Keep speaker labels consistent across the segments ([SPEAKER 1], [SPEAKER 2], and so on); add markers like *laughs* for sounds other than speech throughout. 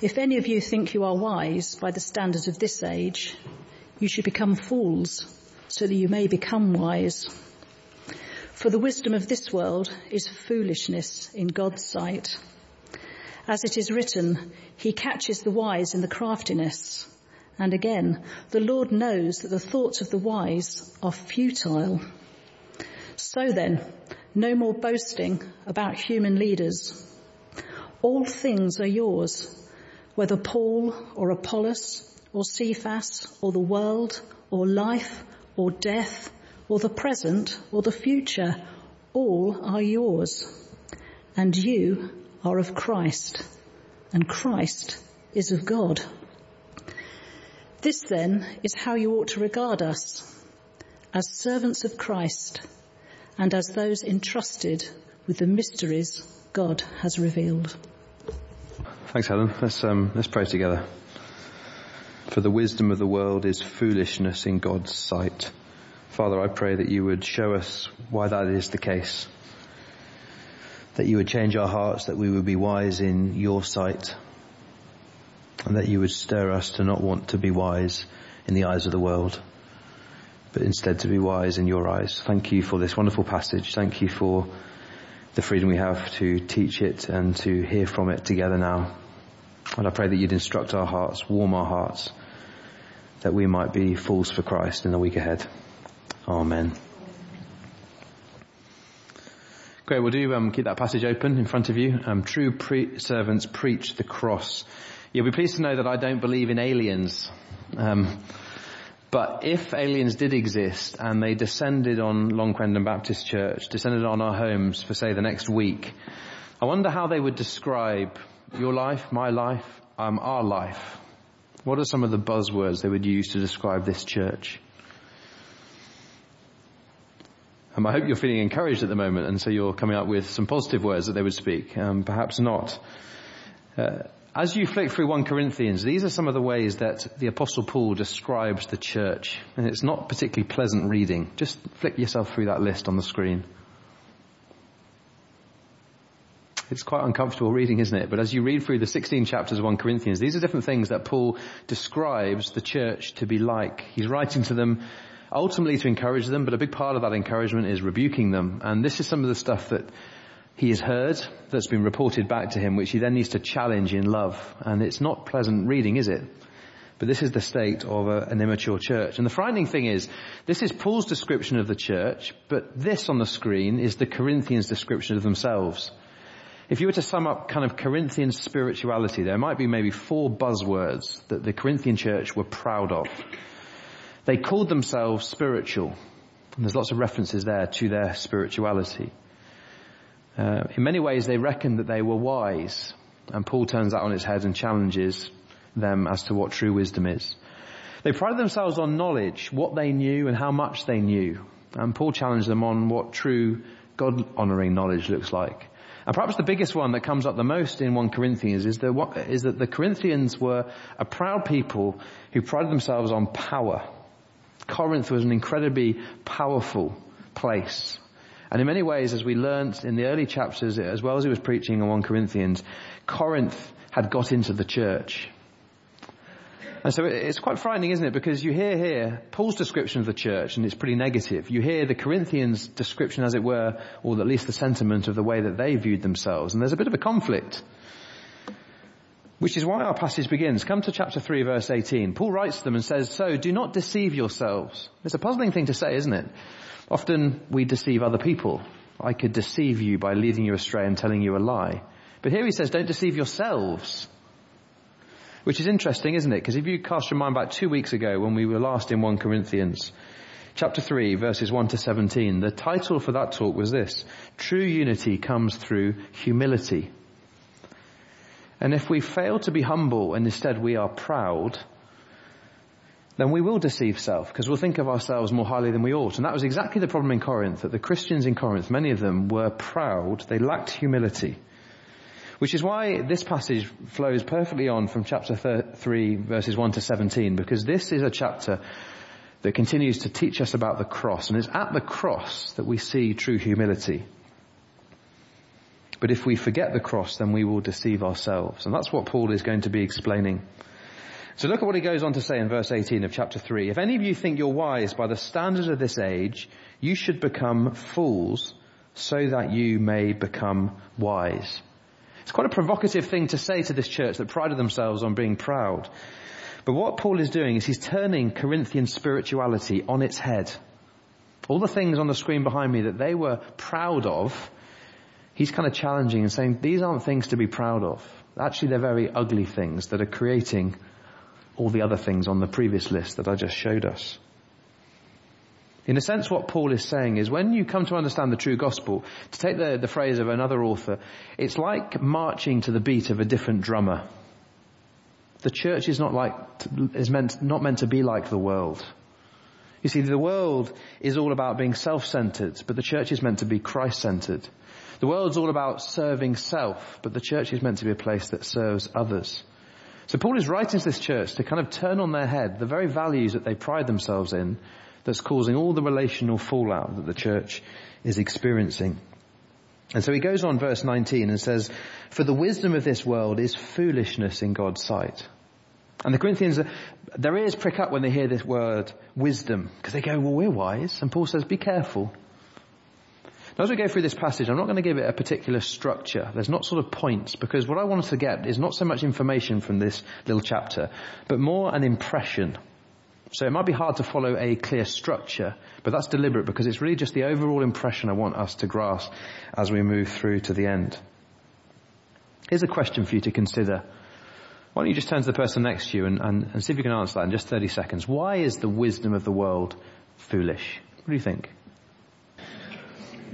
[SPEAKER 1] If any of you think you are wise by the standards of this age, you should become fools so that you may become wise. For the wisdom of this world is foolishness in God's sight. As it is written, he catches the wise in the craftiness. And again, the Lord knows that the thoughts of the wise are futile. So then, no more boasting about human leaders. All things are yours, whether Paul or Apollos or Cephas or the world or life or death or the present or the future, all are yours. And you are of Christ and Christ is of God. This then is how you ought to regard us as servants of Christ and as those entrusted with the mysteries God has revealed.
[SPEAKER 2] Thanks, Helen. Let's, um, let's pray together. For the wisdom of the world is foolishness in God's sight. Father, I pray that you would show us why that is the case. That you would change our hearts, that we would be wise in your sight, and that you would stir us to not want to be wise in the eyes of the world, but instead to be wise in your eyes. Thank you for this wonderful passage. Thank you for the freedom we have to teach it and to hear from it together now. And I pray that you'd instruct our hearts, warm our hearts, that we might be fools for Christ in the week ahead. Amen. Great, we'll do um, keep that passage open in front of you. Um, true pre- servants preach the cross. You'll be pleased to know that I don't believe in aliens. Um, but if aliens did exist and they descended on Long Crendon Baptist Church, descended on our homes for say the next week, I wonder how they would describe your life, my life, um, our life. What are some of the buzzwords they would use to describe this church? Um, I hope you're feeling encouraged at the moment and so you're coming up with some positive words that they would speak. Um, perhaps not. Uh, as you flick through 1 Corinthians, these are some of the ways that the apostle Paul describes the church. And it's not particularly pleasant reading. Just flick yourself through that list on the screen. It's quite uncomfortable reading, isn't it? But as you read through the 16 chapters of 1 Corinthians, these are different things that Paul describes the church to be like. He's writing to them ultimately to encourage them, but a big part of that encouragement is rebuking them. And this is some of the stuff that he has heard that's been reported back to him, which he then needs to challenge in love. And it's not pleasant reading, is it? But this is the state of a, an immature church. And the frightening thing is, this is Paul's description of the church, but this on the screen is the Corinthians' description of themselves. If you were to sum up kind of Corinthian spirituality, there might be maybe four buzzwords that the Corinthian church were proud of. They called themselves spiritual. And there's lots of references there to their spirituality. Uh, in many ways, they reckoned that they were wise, and Paul turns that on its head and challenges them as to what true wisdom is. They prided themselves on knowledge, what they knew and how much they knew. And Paul challenged them on what true God-honoring knowledge looks like. And perhaps the biggest one that comes up the most in 1 Corinthians is, the, is that the Corinthians were a proud people who prided themselves on power. Corinth was an incredibly powerful place. And in many ways, as we learnt in the early chapters, as well as he was preaching in 1 Corinthians, Corinth had got into the church. And so it's quite frightening, isn't it? Because you hear here Paul's description of the church and it's pretty negative. You hear the Corinthians description as it were, or at least the sentiment of the way that they viewed themselves. And there's a bit of a conflict. Which is why our passage begins. Come to chapter 3 verse 18. Paul writes to them and says, so do not deceive yourselves. It's a puzzling thing to say, isn't it? Often we deceive other people. I could deceive you by leading you astray and telling you a lie. But here he says, don't deceive yourselves. Which is interesting, isn't it? Because if you cast your mind back two weeks ago when we were last in 1 Corinthians, chapter 3 verses 1 to 17, the title for that talk was this, True unity comes through humility. And if we fail to be humble and instead we are proud, then we will deceive self because we'll think of ourselves more highly than we ought. And that was exactly the problem in Corinth, that the Christians in Corinth, many of them were proud, they lacked humility. Which is why this passage flows perfectly on from chapter 3 verses 1 to 17 because this is a chapter that continues to teach us about the cross and it's at the cross that we see true humility. But if we forget the cross, then we will deceive ourselves. And that's what Paul is going to be explaining. So look at what he goes on to say in verse 18 of chapter 3. If any of you think you're wise by the standards of this age, you should become fools so that you may become wise. It's quite a provocative thing to say to this church that prided themselves on being proud. But what Paul is doing is he's turning Corinthian spirituality on its head. All the things on the screen behind me that they were proud of, he's kind of challenging and saying these aren't things to be proud of. Actually they're very ugly things that are creating all the other things on the previous list that I just showed us. In a sense, what Paul is saying is when you come to understand the true gospel, to take the, the phrase of another author, it's like marching to the beat of a different drummer. The church is not like, is meant, not meant to be like the world. You see, the world is all about being self-centered, but the church is meant to be Christ-centered. The world's all about serving self, but the church is meant to be a place that serves others. So Paul is writing to this church to kind of turn on their head the very values that they pride themselves in that's causing all the relational fallout that the church is experiencing. And so he goes on verse 19 and says, for the wisdom of this world is foolishness in God's sight. And the Corinthians, uh, their ears prick up when they hear this word wisdom, because they go, well, we're wise. And Paul says, be careful. Now, as we go through this passage, I'm not going to give it a particular structure. There's not sort of points, because what I want us to get is not so much information from this little chapter, but more an impression so it might be hard to follow a clear structure, but that's deliberate because it's really just the overall impression I want us to grasp as we move through to the end. Here's a question for you to consider. Why don't you just turn to the person next to you and, and, and see if you can answer that in just 30 seconds. Why is the wisdom of the world foolish? What do you think?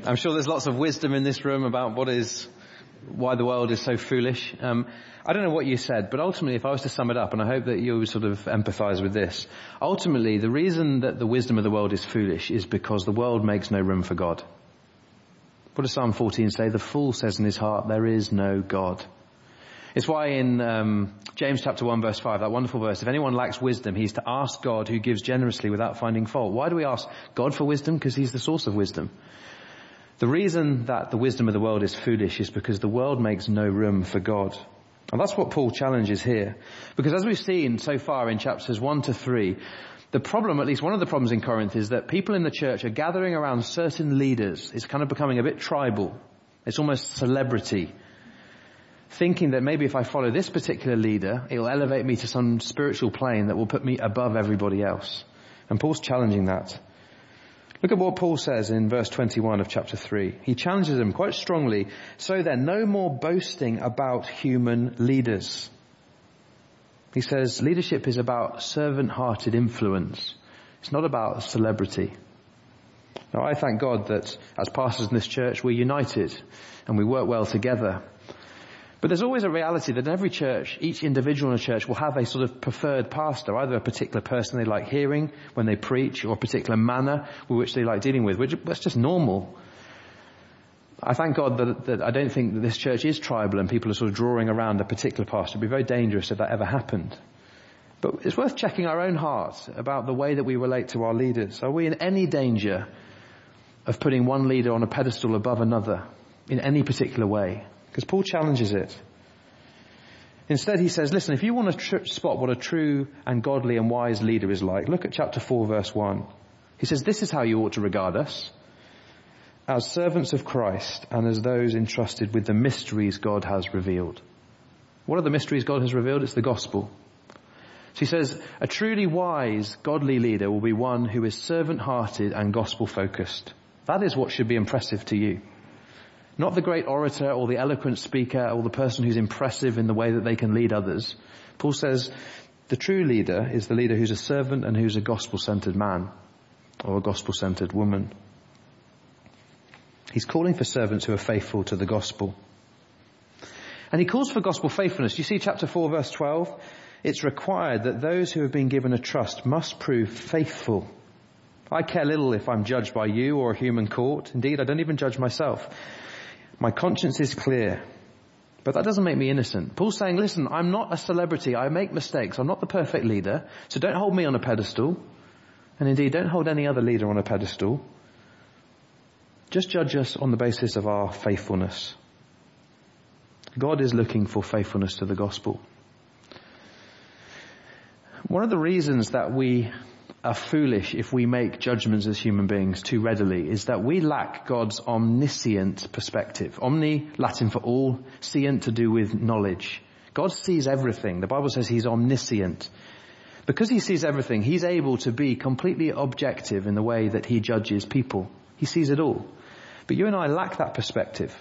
[SPEAKER 2] I'm sure there's lots of wisdom in this room about what is, why the world is so foolish. Um, I don't know what you said, but ultimately if I was to sum it up, and I hope that you sort of empathize with this, ultimately the reason that the wisdom of the world is foolish is because the world makes no room for God. What does Psalm 14 say? The fool says in his heart, there is no God. It's why in um, James chapter 1 verse 5, that wonderful verse, if anyone lacks wisdom, he's to ask God who gives generously without finding fault. Why do we ask God for wisdom? Because he's the source of wisdom. The reason that the wisdom of the world is foolish is because the world makes no room for God. And that's what Paul challenges here. Because as we've seen so far in chapters 1 to 3, the problem, at least one of the problems in Corinth, is that people in the church are gathering around certain leaders. It's kind of becoming a bit tribal. It's almost celebrity. Thinking that maybe if I follow this particular leader, it'll elevate me to some spiritual plane that will put me above everybody else. And Paul's challenging that. Look at what Paul says in verse 21 of chapter 3. He challenges them quite strongly. So then, no more boasting about human leaders. He says leadership is about servant-hearted influence. It's not about celebrity. Now I thank God that as pastors in this church we're united and we work well together. But there's always a reality that in every church, each individual in a church will have a sort of preferred pastor, either a particular person they like hearing when they preach or a particular manner with which they like dealing with, which that's just normal. I thank God that, that I don't think that this church is tribal and people are sort of drawing around a particular pastor. It would be very dangerous if that ever happened. But it's worth checking our own hearts about the way that we relate to our leaders. Are we in any danger of putting one leader on a pedestal above another in any particular way? Because Paul challenges it. Instead he says, listen, if you want to tr- spot what a true and godly and wise leader is like, look at chapter 4 verse 1. He says, this is how you ought to regard us. As servants of Christ and as those entrusted with the mysteries God has revealed. What are the mysteries God has revealed? It's the gospel. So he says, a truly wise, godly leader will be one who is servant-hearted and gospel-focused. That is what should be impressive to you. Not the great orator or the eloquent speaker or the person who's impressive in the way that they can lead others. Paul says the true leader is the leader who's a servant and who's a gospel-centered man or a gospel-centered woman. He's calling for servants who are faithful to the gospel. And he calls for gospel faithfulness. You see chapter 4 verse 12? It's required that those who have been given a trust must prove faithful. I care little if I'm judged by you or a human court. Indeed, I don't even judge myself. My conscience is clear. But that doesn't make me innocent. Paul's saying, listen, I'm not a celebrity. I make mistakes. I'm not the perfect leader. So don't hold me on a pedestal. And indeed, don't hold any other leader on a pedestal. Just judge us on the basis of our faithfulness. God is looking for faithfulness to the gospel. One of the reasons that we are foolish if we make judgments as human beings too readily is that we lack God's omniscient perspective. Omni, Latin for all, scient to do with knowledge. God sees everything. The Bible says he's omniscient. Because he sees everything, he's able to be completely objective in the way that he judges people. He sees it all. But you and I lack that perspective.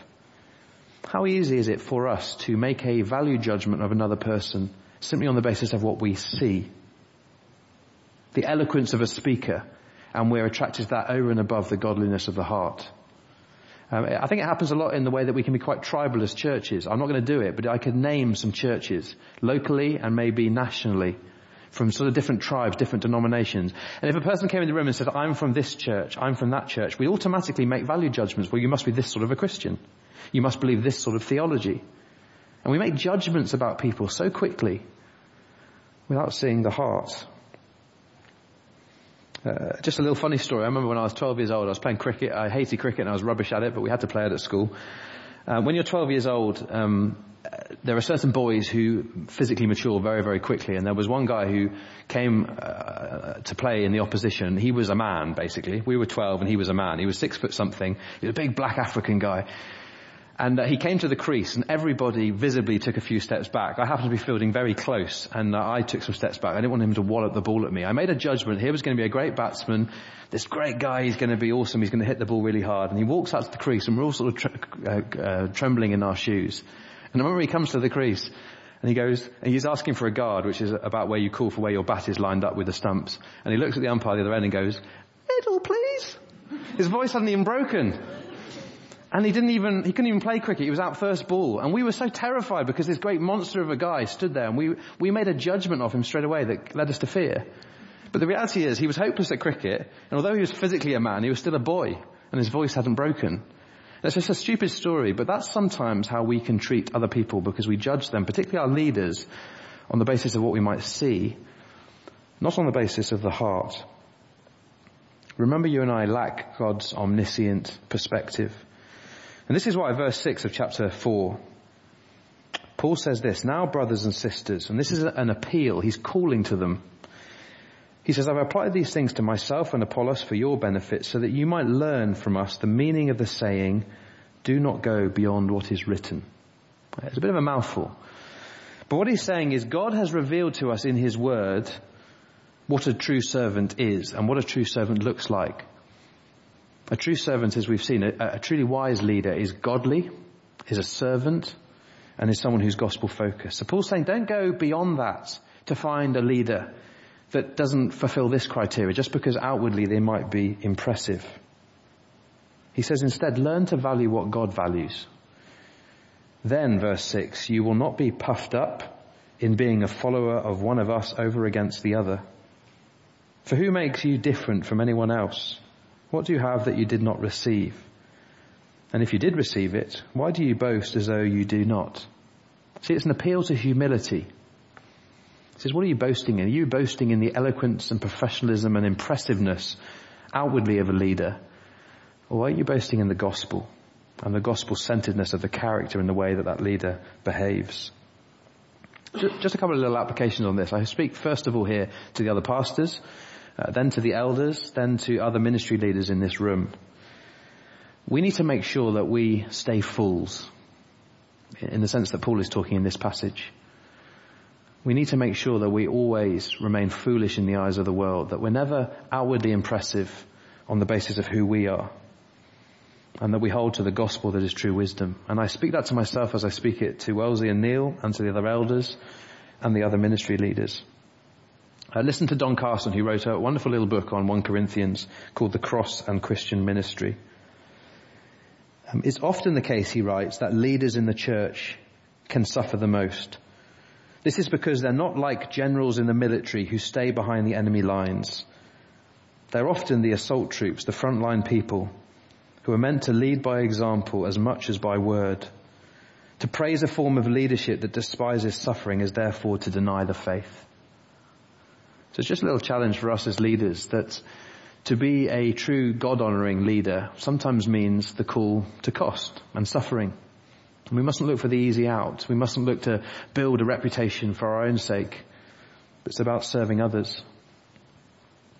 [SPEAKER 2] How easy is it for us to make a value judgment of another person simply on the basis of what we see? The eloquence of a speaker, and we're attracted to that over and above the godliness of the heart. Um, I think it happens a lot in the way that we can be quite tribal as churches. I'm not going to do it, but I could name some churches, locally and maybe nationally, from sort of different tribes, different denominations. And if a person came in the room and said, I'm from this church, I'm from that church, we automatically make value judgments. Well, you must be this sort of a Christian. You must believe this sort of theology. And we make judgments about people so quickly without seeing the heart. Uh, just a little funny story. I remember when I was 12 years old, I was playing cricket. I hated cricket and I was rubbish at it, but we had to play it at school. Uh, when you're 12 years old, um, there are certain boys who physically mature very, very quickly. And there was one guy who came uh, to play in the opposition. He was a man, basically. We were 12 and he was a man. He was six foot something. He was a big black African guy. And uh, he came to the crease and everybody visibly took a few steps back. I happened to be fielding very close and uh, I took some steps back. I didn't want him to wallop the ball at me. I made a judgment. Here was going to be a great batsman. This great guy, he's going to be awesome. He's going to hit the ball really hard. And he walks out to the crease and we're all sort of tre- uh, uh, trembling in our shoes. And I remember he comes to the crease and he goes, and he's asking for a guard, which is about where you call for where your bat is lined up with the stumps. And he looks at the umpire the other end and goes, middle please. His voice hadn't even broken. And he didn't even, he couldn't even play cricket. He was out first ball. And we were so terrified because this great monster of a guy stood there and we, we made a judgment of him straight away that led us to fear. But the reality is he was hopeless at cricket. And although he was physically a man, he was still a boy and his voice hadn't broken. It's just a stupid story, but that's sometimes how we can treat other people because we judge them, particularly our leaders, on the basis of what we might see, not on the basis of the heart. Remember you and I lack God's omniscient perspective. And this is why verse 6 of chapter 4, Paul says this, now brothers and sisters, and this is an appeal, he's calling to them. He says, I've applied these things to myself and Apollos for your benefit so that you might learn from us the meaning of the saying, do not go beyond what is written. It's a bit of a mouthful. But what he's saying is God has revealed to us in his word what a true servant is and what a true servant looks like. A true servant, as we've seen, a, a truly wise leader is godly, is a servant, and is someone who's gospel focused. So Paul's saying don't go beyond that to find a leader that doesn't fulfill this criteria just because outwardly they might be impressive. He says instead, learn to value what God values. Then, verse 6, you will not be puffed up in being a follower of one of us over against the other. For who makes you different from anyone else? What do you have that you did not receive? And if you did receive it, why do you boast as though you do not? See, it's an appeal to humility. He says, what are you boasting in? Are you boasting in the eloquence and professionalism and impressiveness outwardly of a leader? Or are you boasting in the gospel and the gospel centeredness of the character and the way that that leader behaves? Just a couple of little applications on this. I speak first of all here to the other pastors uh, then to the elders, then to other ministry leaders in this room. We need to make sure that we stay fools in the sense that Paul is talking in this passage. We need to make sure that we always remain foolish in the eyes of the world, that we're never outwardly impressive on the basis of who we are, and that we hold to the gospel that is true wisdom. And I speak that to myself as I speak it to Wellesley and Neil and to the other elders and the other ministry leaders. Uh, listen to Don Carson, who wrote a wonderful little book on 1 Corinthians called The Cross and Christian Ministry. Um, it's often the case, he writes, that leaders in the church can suffer the most. This is because they're not like generals in the military who stay behind the enemy lines. They're often the assault troops, the frontline people, who are meant to lead by example as much as by word. To praise a form of leadership that despises suffering is therefore to deny the faith. So it's just a little challenge for us as leaders that to be a true God honoring leader sometimes means the call to cost and suffering We mustn't look for the easy out. We mustn't look to build a reputation for our own sake. It's about serving others.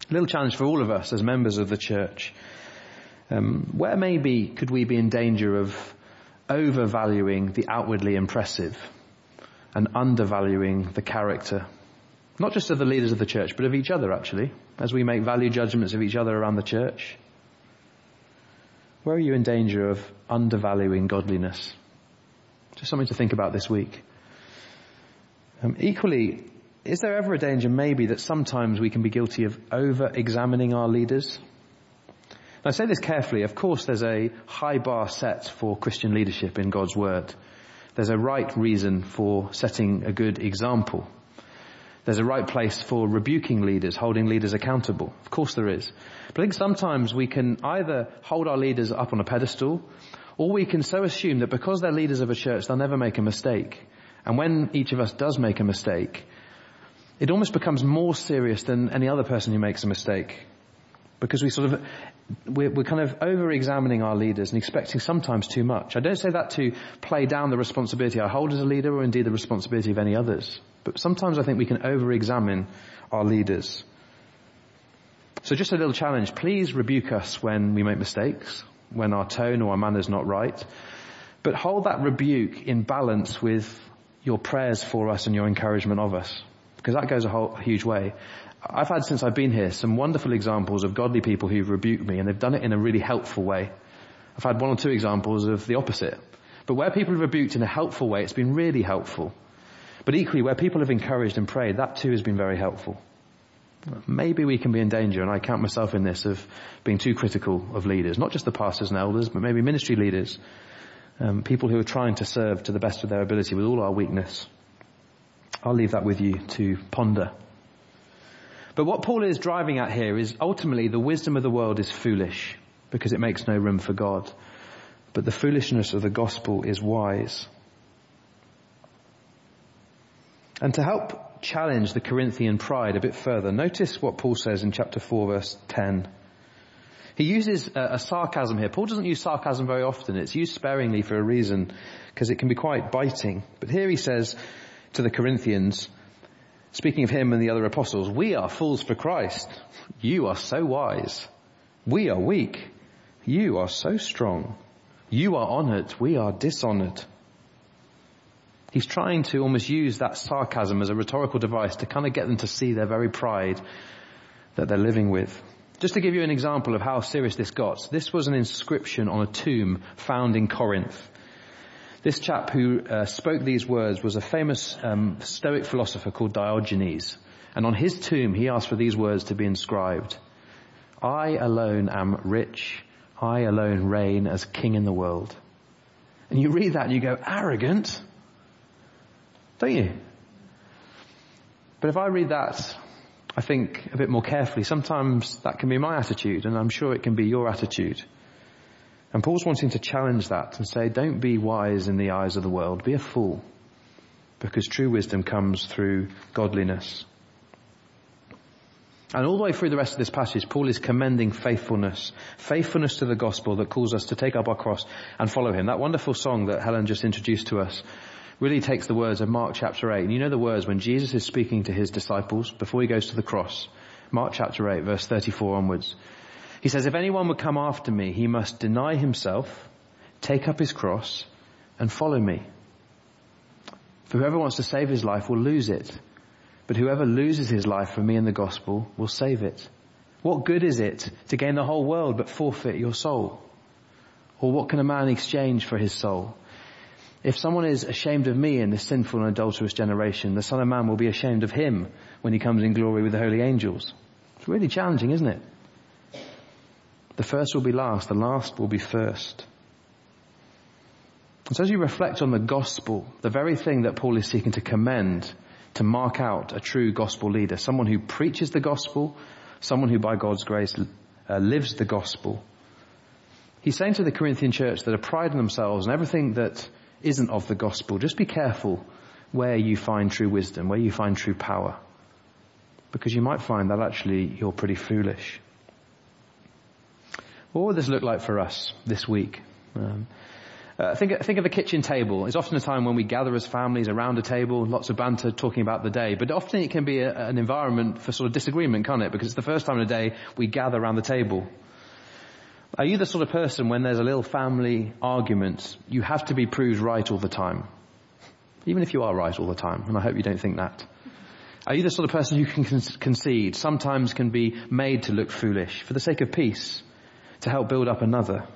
[SPEAKER 2] A little challenge for all of us as members of the church. Um, where maybe could we be in danger of overvaluing the outwardly impressive and undervaluing the character? Not just of the leaders of the church, but of each other actually, as we make value judgments of each other around the church. Where are you in danger of undervaluing godliness? Just something to think about this week. Um, equally, is there ever a danger maybe that sometimes we can be guilty of over-examining our leaders? I say this carefully. Of course, there's a high bar set for Christian leadership in God's Word. There's a right reason for setting a good example. There's a right place for rebuking leaders, holding leaders accountable. Of course there is. But I think sometimes we can either hold our leaders up on a pedestal, or we can so assume that because they're leaders of a church, they'll never make a mistake. And when each of us does make a mistake, it almost becomes more serious than any other person who makes a mistake. Because we sort of, we're, we're kind of over-examining our leaders and expecting sometimes too much. I don't say that to play down the responsibility I hold as a leader or indeed the responsibility of any others. But sometimes I think we can over-examine our leaders. So just a little challenge. Please rebuke us when we make mistakes, when our tone or our manner is not right. But hold that rebuke in balance with your prayers for us and your encouragement of us. Because that goes a whole, huge way. I've had since I've been here some wonderful examples of godly people who've rebuked me and they've done it in a really helpful way. I've had one or two examples of the opposite. But where people have rebuked in a helpful way, it's been really helpful. But equally, where people have encouraged and prayed, that too has been very helpful. Maybe we can be in danger, and I count myself in this, of being too critical of leaders. Not just the pastors and elders, but maybe ministry leaders. Um, people who are trying to serve to the best of their ability with all our weakness. I'll leave that with you to ponder. But what Paul is driving at here is ultimately the wisdom of the world is foolish because it makes no room for God. But the foolishness of the gospel is wise. And to help challenge the Corinthian pride a bit further, notice what Paul says in chapter 4 verse 10. He uses a, a, sarcasm here. Paul doesn't use sarcasm very often. It's used sparingly for a reason because it can be quite biting. But here he says to the Corinthians, speaking of him and the other apostles, we are fools for Christ. You are so wise. We are weak. You are so strong. You are honored. We are dishonored. He's trying to almost use that sarcasm as a rhetorical device to kind of get them to see their very pride that they're living with. Just to give you an example of how serious this got, this was an inscription on a tomb found in Corinth. This chap who uh, spoke these words was a famous um, Stoic philosopher called Diogenes. And on his tomb, he asked for these words to be inscribed. I alone am rich. I alone reign as king in the world. And you read that and you go, arrogant? Don't you? But if I read that, I think a bit more carefully, sometimes that can be my attitude and I'm sure it can be your attitude. And Paul's wanting to challenge that and say, don't be wise in the eyes of the world, be a fool. Because true wisdom comes through godliness. And all the way through the rest of this passage, Paul is commending faithfulness. Faithfulness to the gospel that calls us to take up our cross and follow him. That wonderful song that Helen just introduced to us really takes the words of Mark chapter 8. And you know the words when Jesus is speaking to his disciples before he goes to the cross. Mark chapter 8 verse 34 onwards. He says, if anyone would come after me, he must deny himself, take up his cross, and follow me. For whoever wants to save his life will lose it. But whoever loses his life for me and the gospel will save it. What good is it to gain the whole world but forfeit your soul? Or what can a man exchange for his soul? If someone is ashamed of me in this sinful and adulterous generation, the Son of Man will be ashamed of him when he comes in glory with the holy angels. It's really challenging, isn't it? The first will be last, the last will be first. And so as you reflect on the gospel, the very thing that Paul is seeking to commend, to mark out a true gospel leader, someone who preaches the gospel, someone who by God's grace uh, lives the gospel. He's saying to the Corinthian church that are priding themselves and everything that isn't of the gospel, just be careful where you find true wisdom, where you find true power. Because you might find that actually you're pretty foolish. What would this look like for us this week? Um, Uh, think, think of a kitchen table. It's often a time when we gather as families around a table, lots of banter, talking about the day. But often it can be a, an environment for sort of disagreement, can't it? Because it's the first time in a day we gather around the table. Are you the sort of person when there's a little family argument, you have to be proved right all the time? Even if you are right all the time, and I hope you don't think that. Are you the sort of person who can concede, sometimes can be made to look foolish for the sake of peace, to help build up another?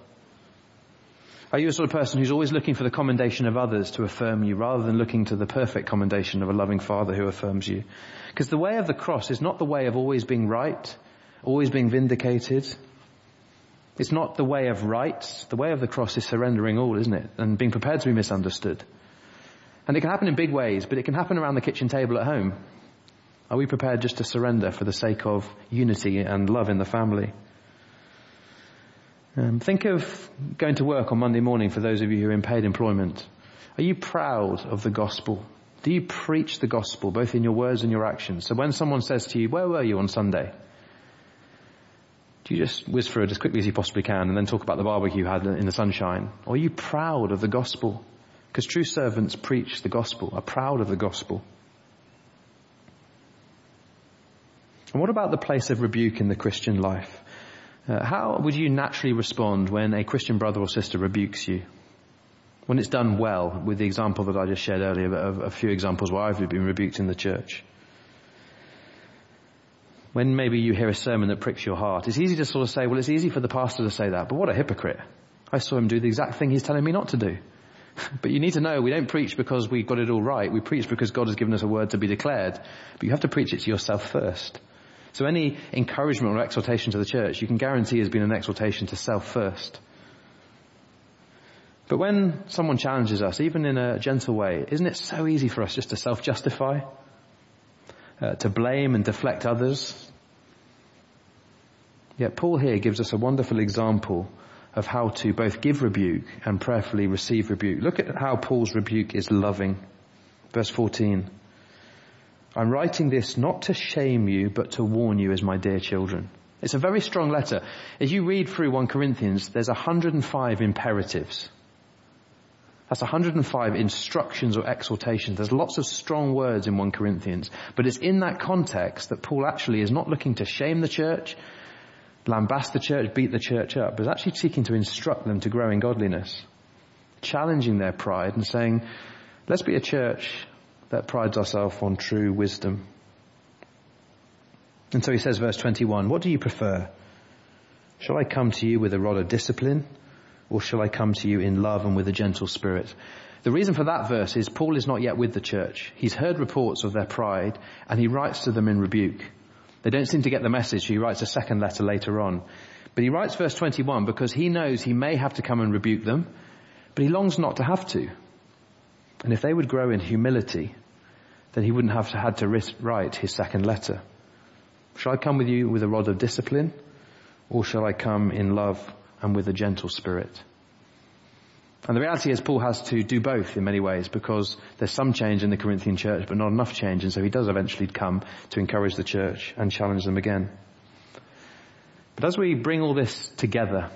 [SPEAKER 2] Are you a sort of person who's always looking for the commendation of others to affirm you rather than looking to the perfect commendation of a loving father who affirms you? Because the way of the cross is not the way of always being right, always being vindicated, it's not the way of rights. The way of the cross is surrendering all, isn't it? And being prepared to be misunderstood. And it can happen in big ways, but it can happen around the kitchen table at home. Are we prepared just to surrender for the sake of unity and love in the family? Um, think of going to work on Monday morning for those of you who are in paid employment. Are you proud of the gospel? Do you preach the gospel both in your words and your actions? So when someone says to you, where were you on Sunday? Do you just whiz through it as quickly as you possibly can and then talk about the barbecue you had in the sunshine? Or are you proud of the gospel? Because true servants preach the gospel, are proud of the gospel. And what about the place of rebuke in the Christian life? Uh, how would you naturally respond when a Christian brother or sister rebukes you? When it's done well, with the example that I just shared earlier of a few examples where I've been rebuked in the church. When maybe you hear a sermon that pricks your heart, it's easy to sort of say, well, it's easy for the pastor to say that, but what a hypocrite. I saw him do the exact thing he's telling me not to do. *laughs* but you need to know we don't preach because we got it all right. We preach because God has given us a word to be declared. But you have to preach it to yourself first. So any encouragement or exhortation to the church, you can guarantee has been an exhortation to self first. But when someone challenges us, even in a gentle way, isn't it so easy for us just to self-justify? Uh, to blame and deflect others? Yet Paul here gives us a wonderful example of how to both give rebuke and prayerfully receive rebuke. Look at how Paul's rebuke is loving. Verse 14. I'm writing this not to shame you, but to warn you as my dear children. It's a very strong letter. As you read through 1 Corinthians, there's 105 imperatives. That's 105 instructions or exhortations. There's lots of strong words in 1 Corinthians, but it's in that context that Paul actually is not looking to shame the church, lambast the church, beat the church up, but actually seeking to instruct them to grow in godliness, challenging their pride and saying, let's be a church that prides ourselves on true wisdom. And so he says verse 21, what do you prefer? Shall I come to you with a rod of discipline or shall I come to you in love and with a gentle spirit? The reason for that verse is Paul is not yet with the church. He's heard reports of their pride and he writes to them in rebuke. They don't seem to get the message. He writes a second letter later on. But he writes verse 21 because he knows he may have to come and rebuke them, but he longs not to have to. And if they would grow in humility, then he wouldn't have had to write his second letter. Shall I come with you with a rod of discipline, or shall I come in love and with a gentle spirit? And the reality is Paul has to do both in many ways because there's some change in the Corinthian church but not enough change and so he does eventually come to encourage the church and challenge them again. But as we bring all this together,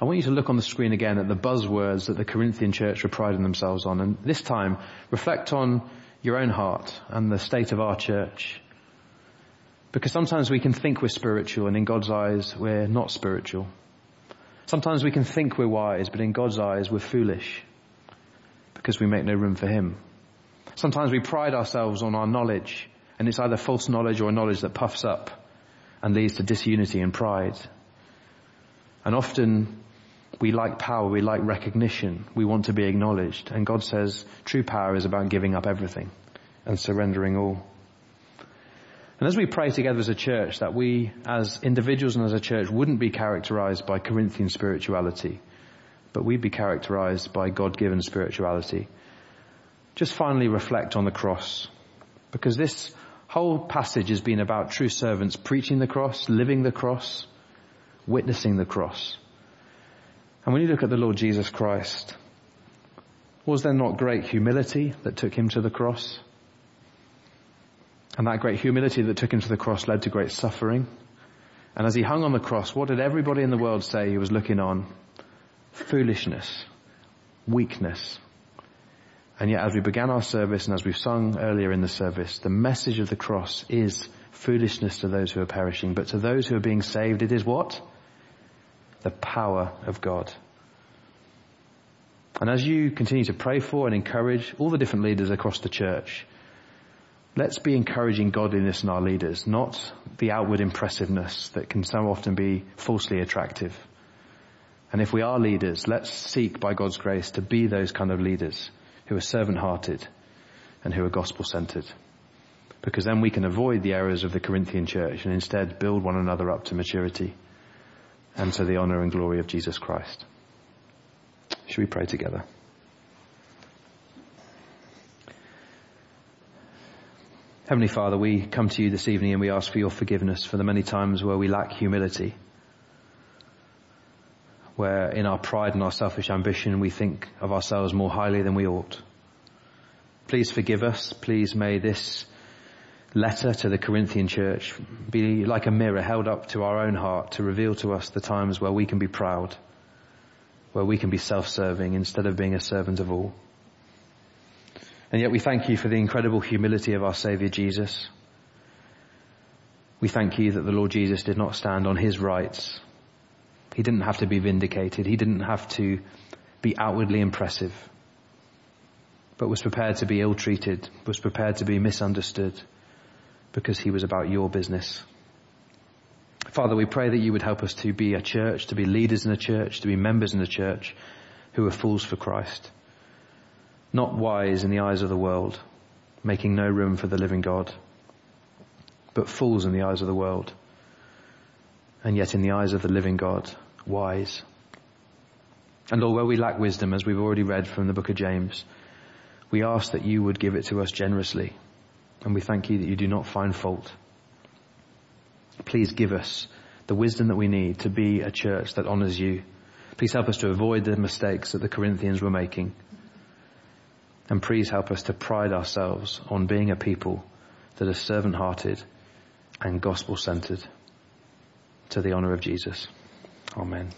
[SPEAKER 2] I want you to look on the screen again at the buzzwords that the Corinthian church were priding themselves on and this time reflect on your own heart and the state of our church. Because sometimes we can think we're spiritual and in God's eyes we're not spiritual. Sometimes we can think we're wise, but in God's eyes we're foolish because we make no room for Him. Sometimes we pride ourselves on our knowledge and it's either false knowledge or knowledge that puffs up and leads to disunity and pride. And often we like power, we like recognition, we want to be acknowledged. And God says true power is about giving up everything and surrendering all. And as we pray together as a church that we as individuals and as a church wouldn't be characterized by Corinthian spirituality, but we'd be characterized by God-given spirituality. Just finally reflect on the cross. Because this whole passage has been about true servants preaching the cross, living the cross, witnessing the cross. And when you look at the Lord Jesus Christ, was there not great humility that took him to the cross? And that great humility that took him to the cross led to great suffering. And as he hung on the cross, what did everybody in the world say he was looking on? Foolishness. weakness. And yet as we began our service and as we've sung earlier in the service, the message of the cross is foolishness to those who are perishing, but to those who are being saved, it is what? The power of God. And as you continue to pray for and encourage all the different leaders across the church, let's be encouraging godliness in our leaders, not the outward impressiveness that can so often be falsely attractive. And if we are leaders, let's seek by God's grace to be those kind of leaders who are servant hearted and who are gospel centered. Because then we can avoid the errors of the Corinthian church and instead build one another up to maturity and to the honor and glory of Jesus Christ. Should we pray together? Heavenly Father, we come to you this evening and we ask for your forgiveness for the many times where we lack humility, where in our pride and our selfish ambition we think of ourselves more highly than we ought. Please forgive us. Please may this letter to the Corinthian church be like a mirror held up to our own heart to reveal to us the times where we can be proud, where we can be self-serving instead of being a servant of all. And yet we thank you for the incredible humility of our Saviour Jesus. We thank you that the Lord Jesus did not stand on his rights. He didn't have to be vindicated. He didn't have to be outwardly impressive, but was prepared to be ill-treated, was prepared to be misunderstood because he was about your business. Father, we pray that you would help us to be a church, to be leaders in a church, to be members in a church who are fools for Christ not wise in the eyes of the world, making no room for the living God, but fools in the eyes of the world, and yet in the eyes of the living God, wise. And where we lack wisdom, as we've already read from the book of James, we ask that you would give it to us generously, and we thank you that you do not find fault. Please give us the wisdom that we need to be a church that honors you. Please help us to avoid the mistakes that the Corinthians were making. And please help us to pride ourselves on being a people that are servant hearted and gospel centered to the honor of Jesus. Amen.